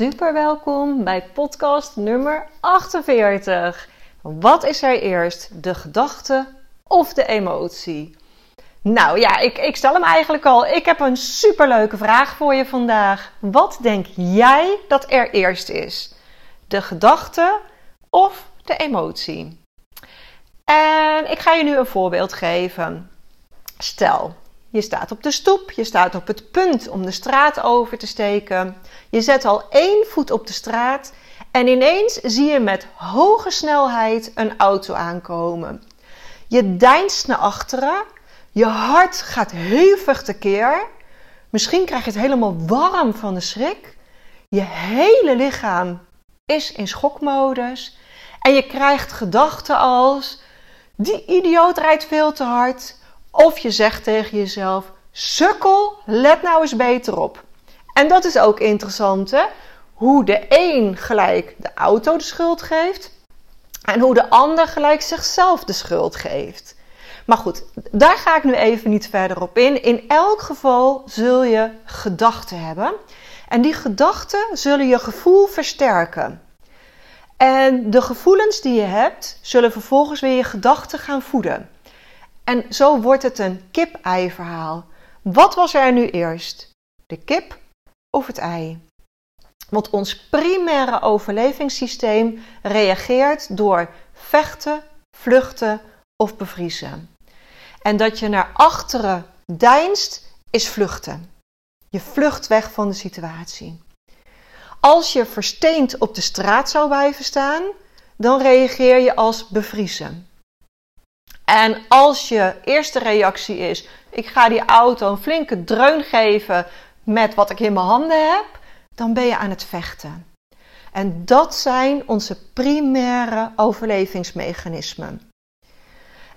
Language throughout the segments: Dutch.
Super welkom bij podcast nummer 48. Wat is er eerst, de gedachte of de emotie? Nou ja, ik, ik stel hem eigenlijk al. Ik heb een superleuke vraag voor je vandaag. Wat denk jij dat er eerst is? De gedachte of de emotie? En ik ga je nu een voorbeeld geven. Stel, je staat op de stoep, je staat op het punt om de straat over te steken. Je zet al één voet op de straat en ineens zie je met hoge snelheid een auto aankomen. Je deinst naar achteren, je hart gaat hevig tekeer. Misschien krijg je het helemaal warm van de schrik. Je hele lichaam is in schokmodus en je krijgt gedachten als: die idioot rijdt veel te hard. Of je zegt tegen jezelf: sukkel, let nou eens beter op. En dat is ook interessant, hè? Hoe de een gelijk de auto de schuld geeft en hoe de ander gelijk zichzelf de schuld geeft. Maar goed, daar ga ik nu even niet verder op in. In elk geval zul je gedachten hebben. En die gedachten zullen je gevoel versterken. En de gevoelens die je hebt, zullen vervolgens weer je gedachten gaan voeden. En zo wordt het een kip-ei verhaal. Wat was er nu eerst? De kip of het ei? Want ons primaire overlevingssysteem reageert door vechten, vluchten of bevriezen. En dat je naar achteren deinst, is vluchten. Je vlucht weg van de situatie. Als je versteend op de straat zou blijven staan, dan reageer je als bevriezen. En als je eerste reactie is: ik ga die auto een flinke dreun geven met wat ik in mijn handen heb, dan ben je aan het vechten. En dat zijn onze primaire overlevingsmechanismen.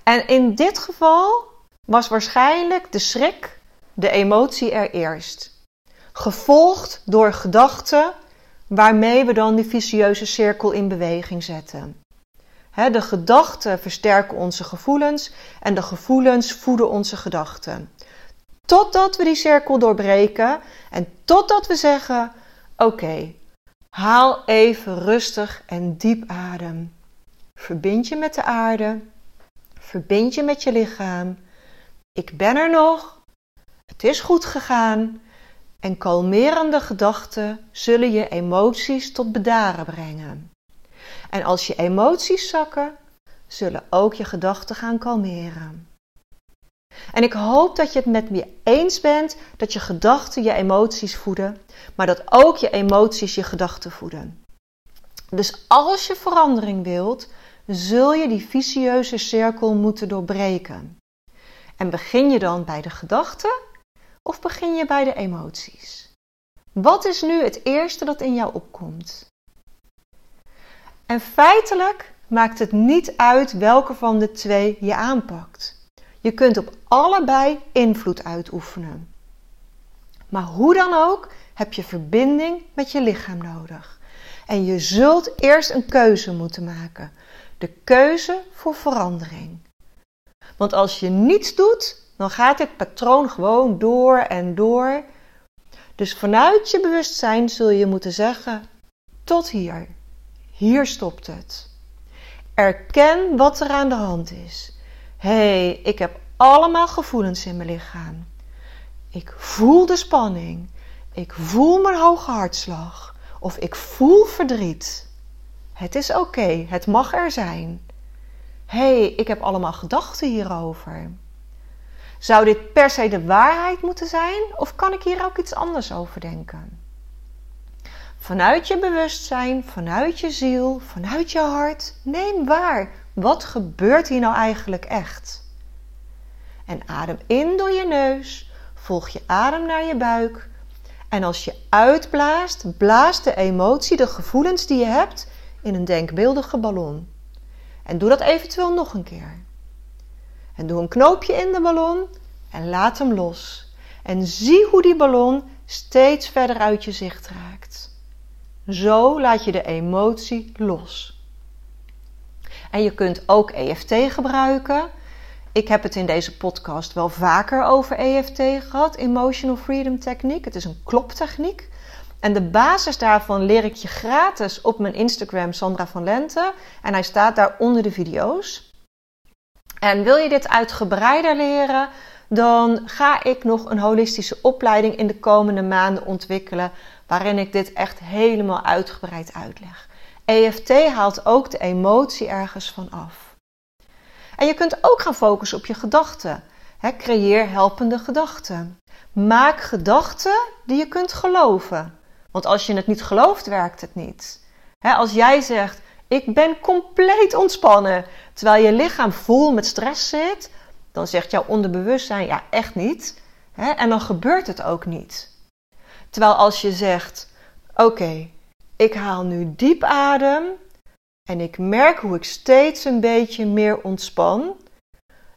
En in dit geval was waarschijnlijk de schrik, de emotie er eerst. Gevolgd door gedachten waarmee we dan die vicieuze cirkel in beweging zetten. De gedachten versterken onze gevoelens en de gevoelens voeden onze gedachten. Totdat we die cirkel doorbreken en totdat we zeggen: Oké, haal even rustig en diep adem. Verbind je met de aarde, verbind je met je lichaam. Ik ben er nog, het is goed gegaan en kalmerende gedachten zullen je emoties tot bedaren brengen. En als je emoties zakken, zullen ook je gedachten gaan kalmeren. En ik hoop dat je het met me eens bent dat je gedachten je emoties voeden, maar dat ook je emoties je gedachten voeden. Dus als je verandering wilt, zul je die vicieuze cirkel moeten doorbreken. En begin je dan bij de gedachten of begin je bij de emoties? Wat is nu het eerste dat in jou opkomt? En feitelijk maakt het niet uit welke van de twee je aanpakt. Je kunt op allebei invloed uitoefenen. Maar hoe dan ook heb je verbinding met je lichaam nodig. En je zult eerst een keuze moeten maken. De keuze voor verandering. Want als je niets doet, dan gaat dit patroon gewoon door en door. Dus vanuit je bewustzijn zul je moeten zeggen: tot hier. Hier stopt het. Erken wat er aan de hand is. Hé, hey, ik heb allemaal gevoelens in mijn lichaam. Ik voel de spanning. Ik voel mijn hoge hartslag. Of ik voel verdriet. Het is oké, het mag er zijn. Hé, hey, ik heb allemaal gedachten hierover. Zou dit per se de waarheid moeten zijn of kan ik hier ook iets anders over denken? Vanuit je bewustzijn, vanuit je ziel, vanuit je hart, neem waar. Wat gebeurt hier nou eigenlijk echt? En adem in door je neus. Volg je adem naar je buik. En als je uitblaast, blaast de emotie, de gevoelens die je hebt, in een denkbeeldige ballon. En doe dat eventueel nog een keer. En doe een knoopje in de ballon en laat hem los. En zie hoe die ballon steeds verder uit je zicht raakt. Zo laat je de emotie los. En je kunt ook EFT gebruiken. Ik heb het in deze podcast wel vaker over EFT gehad, Emotional Freedom Techniek. Het is een kloptechniek. En de basis daarvan leer ik je gratis op mijn Instagram Sandra van Lente. En hij staat daar onder de video's. En wil je dit uitgebreider leren, dan ga ik nog een holistische opleiding in de komende maanden ontwikkelen, waarin ik dit echt helemaal uitgebreid uitleg. EFT haalt ook de emotie ergens van af. En je kunt ook gaan focussen op je gedachten. creëer helpende gedachten. Maak gedachten die je kunt geloven. Want als je het niet gelooft, werkt het niet. als jij zegt: Ik ben compleet ontspannen, terwijl je lichaam vol met stress zit, dan zegt jouw onderbewustzijn: Ja, echt niet. en dan gebeurt het ook niet. Terwijl als je zegt: Oké, ik haal nu diep adem en ik merk hoe ik steeds een beetje meer ontspan,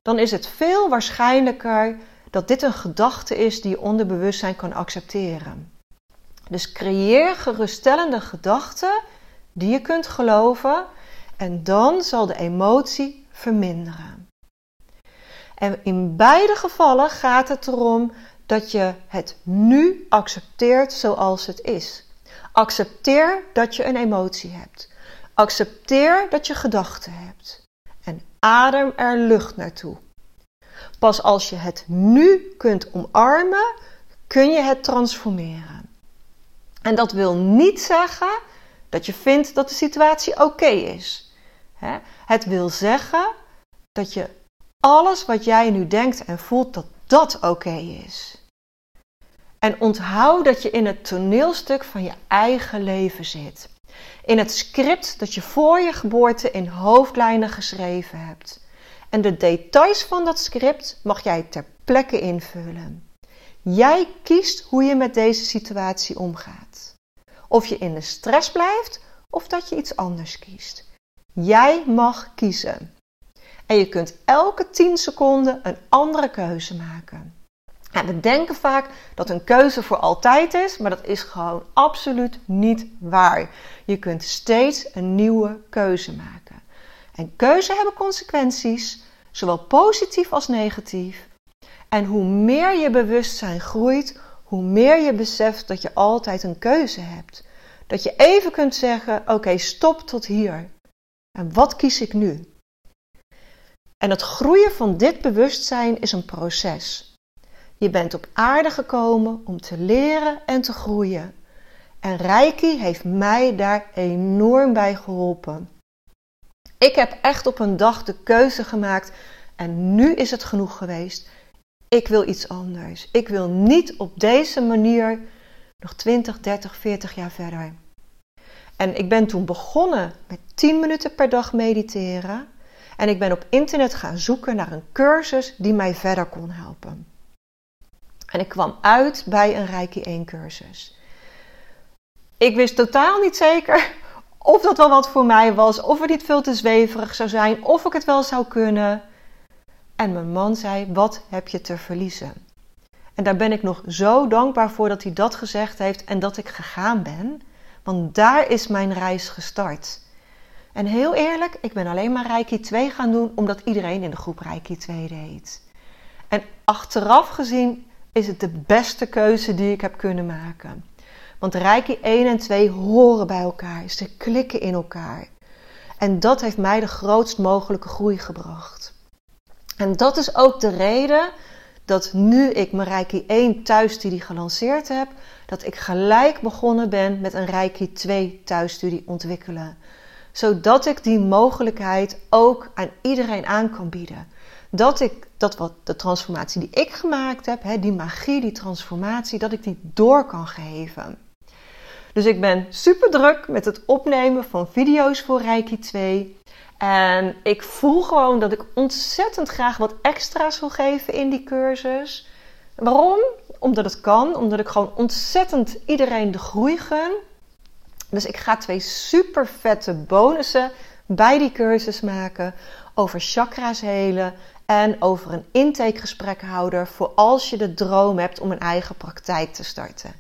dan is het veel waarschijnlijker dat dit een gedachte is die je onderbewustzijn kan accepteren. Dus creëer geruststellende gedachten die je kunt geloven en dan zal de emotie verminderen. En in beide gevallen gaat het erom dat je het nu accepteert zoals het is. Accepteer dat je een emotie hebt. Accepteer dat je gedachten hebt. En adem er lucht naartoe. Pas als je het nu kunt omarmen, kun je het transformeren. En dat wil niet zeggen dat je vindt dat de situatie oké is. Het wil zeggen dat je alles wat jij nu denkt en voelt, dat dat oké is. En onthoud dat je in het toneelstuk van je eigen leven zit. In het script dat je voor je geboorte in hoofdlijnen geschreven hebt. En de details van dat script mag jij ter plekke invullen. Jij kiest hoe je met deze situatie omgaat. Of je in de stress blijft of dat je iets anders kiest. Jij mag kiezen. En je kunt elke 10 seconden een andere keuze maken. En we denken vaak dat een keuze voor altijd is, maar dat is gewoon absoluut niet waar. Je kunt steeds een nieuwe keuze maken. En keuze hebben consequenties, zowel positief als negatief. En hoe meer je bewustzijn groeit, hoe meer je beseft dat je altijd een keuze hebt. Dat je even kunt zeggen: Oké, stop tot hier. En wat kies ik nu? En het groeien van dit bewustzijn is een proces. Je bent op aarde gekomen om te leren en te groeien. En Reiki heeft mij daar enorm bij geholpen. Ik heb echt op een dag de keuze gemaakt en nu is het genoeg geweest. Ik wil iets anders. Ik wil niet op deze manier nog 20, 30, 40 jaar verder. En ik ben toen begonnen met 10 minuten per dag mediteren. En ik ben op internet gaan zoeken naar een cursus die mij verder kon helpen. En ik kwam uit bij een Reiki 1 cursus. Ik wist totaal niet zeker of dat wel wat voor mij was, of het niet veel te zweverig zou zijn, of ik het wel zou kunnen. En mijn man zei: Wat heb je te verliezen? En daar ben ik nog zo dankbaar voor dat hij dat gezegd heeft en dat ik gegaan ben, want daar is mijn reis gestart. En heel eerlijk, ik ben alleen maar Reiki 2 gaan doen omdat iedereen in de groep Reiki 2 deed. En achteraf gezien is het de beste keuze die ik heb kunnen maken. Want Reiki 1 en 2 horen bij elkaar, ze klikken in elkaar. En dat heeft mij de grootst mogelijke groei gebracht. En dat is ook de reden dat nu ik mijn Reiki 1 thuisstudie gelanceerd heb, dat ik gelijk begonnen ben met een Reiki 2 thuisstudie ontwikkelen. Zodat ik die mogelijkheid ook aan iedereen aan kan bieden dat ik dat wat de transformatie die ik gemaakt heb, hè, die magie, die transformatie, dat ik die door kan geven. Dus ik ben super druk met het opnemen van video's voor Reiki 2. En ik voel gewoon dat ik ontzettend graag wat extra's wil geven in die cursus. Waarom? Omdat het kan, omdat ik gewoon ontzettend iedereen de groei gun. Dus ik ga twee super vette bonussen bij die cursus maken over chakra's helen en over een intakegesprek houden voor als je de droom hebt om een eigen praktijk te starten.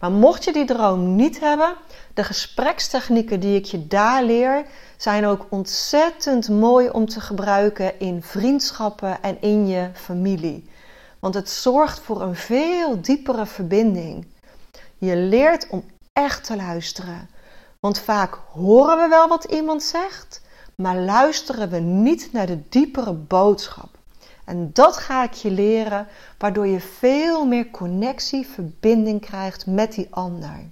Maar mocht je die droom niet hebben, de gesprekstechnieken die ik je daar leer, zijn ook ontzettend mooi om te gebruiken in vriendschappen en in je familie. Want het zorgt voor een veel diepere verbinding. Je leert om echt te luisteren. Want vaak horen we wel wat iemand zegt, maar luisteren we niet naar de diepere boodschap. En dat ga ik je leren, waardoor je veel meer connectie, verbinding krijgt met die ander.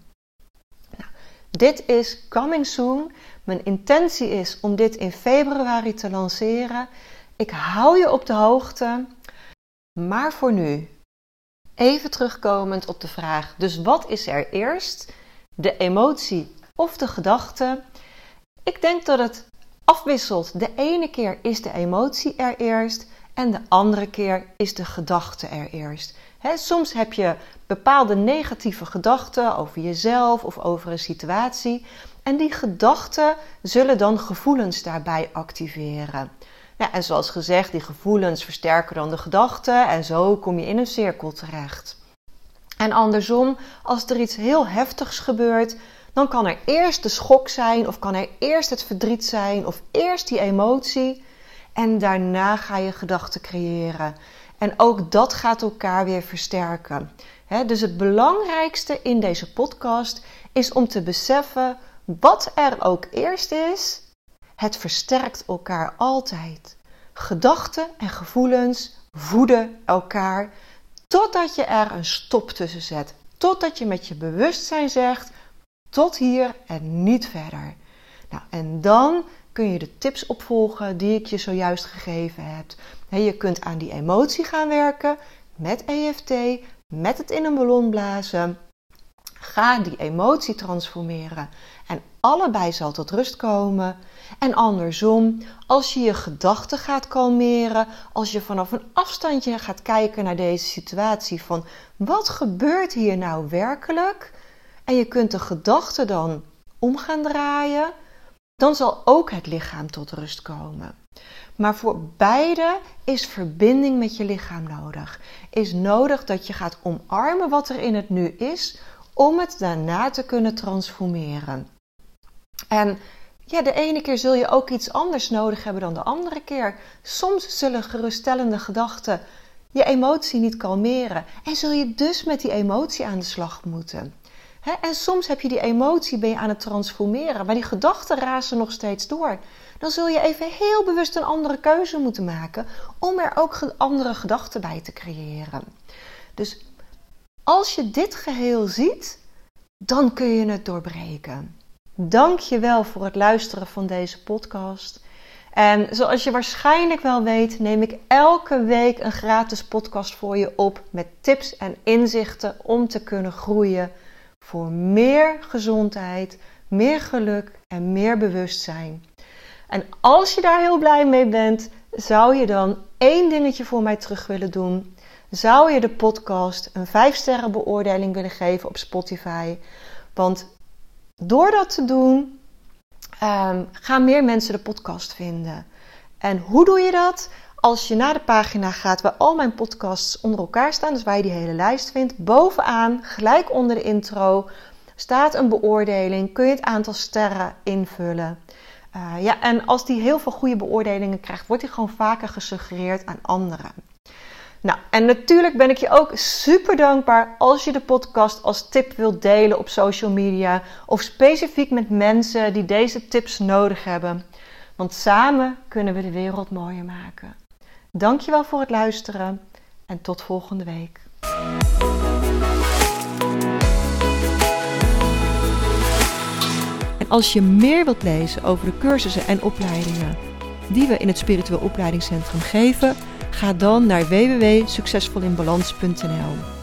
Nou, dit is coming soon. Mijn intentie is om dit in februari te lanceren. Ik hou je op de hoogte. Maar voor nu, even terugkomend op de vraag: dus wat is er eerst? De emotie of de gedachte? Ik denk dat het afwisselt. De ene keer is de emotie er eerst en de andere keer is de gedachte er eerst. soms heb je bepaalde negatieve gedachten over jezelf of over een situatie. En die gedachten zullen dan gevoelens daarbij activeren. Ja, en zoals gezegd, die gevoelens versterken dan de gedachten en zo kom je in een cirkel terecht. En andersom, als er iets heel heftigs gebeurt, dan kan er eerst de schok zijn, of kan er eerst het verdriet zijn, of eerst die emotie. En daarna ga je gedachten creëren. En ook dat gaat elkaar weer versterken. dus het belangrijkste in deze podcast is om te beseffen wat er ook eerst is, het versterkt elkaar altijd. Gedachten en gevoelens voeden elkaar totdat je er een stop tussen zet. Totdat je met je bewustzijn zegt: tot hier en niet verder. Nou, en dan kun je de tips opvolgen die ik je zojuist gegeven heb. Je kunt aan die emotie gaan werken met EFT, met het in een ballon blazen. Ga die emotie transformeren en allebei zal tot rust komen. En andersom, als je je gedachten gaat kalmeren, als je vanaf een afstandje gaat kijken naar deze situatie van wat gebeurt hier nou werkelijk? En je kunt de gedachten dan om gaan draaien, dan zal ook het lichaam tot rust komen. Maar voor beide is verbinding met je lichaam nodig. Is nodig dat je gaat omarmen wat er in het nu is, om het daarna te kunnen transformeren. En ja, de ene keer zul je ook iets anders nodig hebben dan de andere keer. Soms zullen geruststellende gedachten je emotie niet kalmeren en zul je dus met die emotie aan de slag moeten. en soms heb je die emotie, ben je aan het transformeren, maar die gedachten razen nog steeds door. Dan zul je even heel bewust een andere keuze moeten maken om er ook andere gedachten bij te creëren. Dus als je dit geheel ziet, dan kun je het doorbreken. Dank je wel voor het luisteren van deze podcast. En zoals je waarschijnlijk wel weet, neem ik elke week een gratis podcast voor je op met tips en inzichten om te kunnen groeien voor meer gezondheid, meer geluk en meer bewustzijn. En als je daar heel blij mee bent, zou je dan één dingetje voor mij terug willen doen? Zou je de podcast een 5 sterren beoordeling willen geven op Spotify? Want door dat te doen, um, gaan meer mensen de podcast vinden. En hoe doe je dat? Als je naar de pagina gaat waar al mijn podcasts onder elkaar staan, dus waar je die hele lijst vindt, bovenaan, gelijk onder de intro, staat een beoordeling. Kun je het aantal sterren invullen. Uh, ja, en als die heel veel goede beoordelingen krijgt, wordt die gewoon vaker gesuggereerd aan anderen. Nou, en natuurlijk ben ik je ook super dankbaar als je de podcast als tip wilt delen op social media of specifiek met mensen die deze tips nodig hebben. Want samen kunnen we de wereld mooier maken. Dankjewel voor het luisteren en tot volgende week. En als je meer wilt lezen over de cursussen en opleidingen die we in het Spiritueel Opleidingscentrum geven, Ga dan naar www.succesvolinbalans.nl.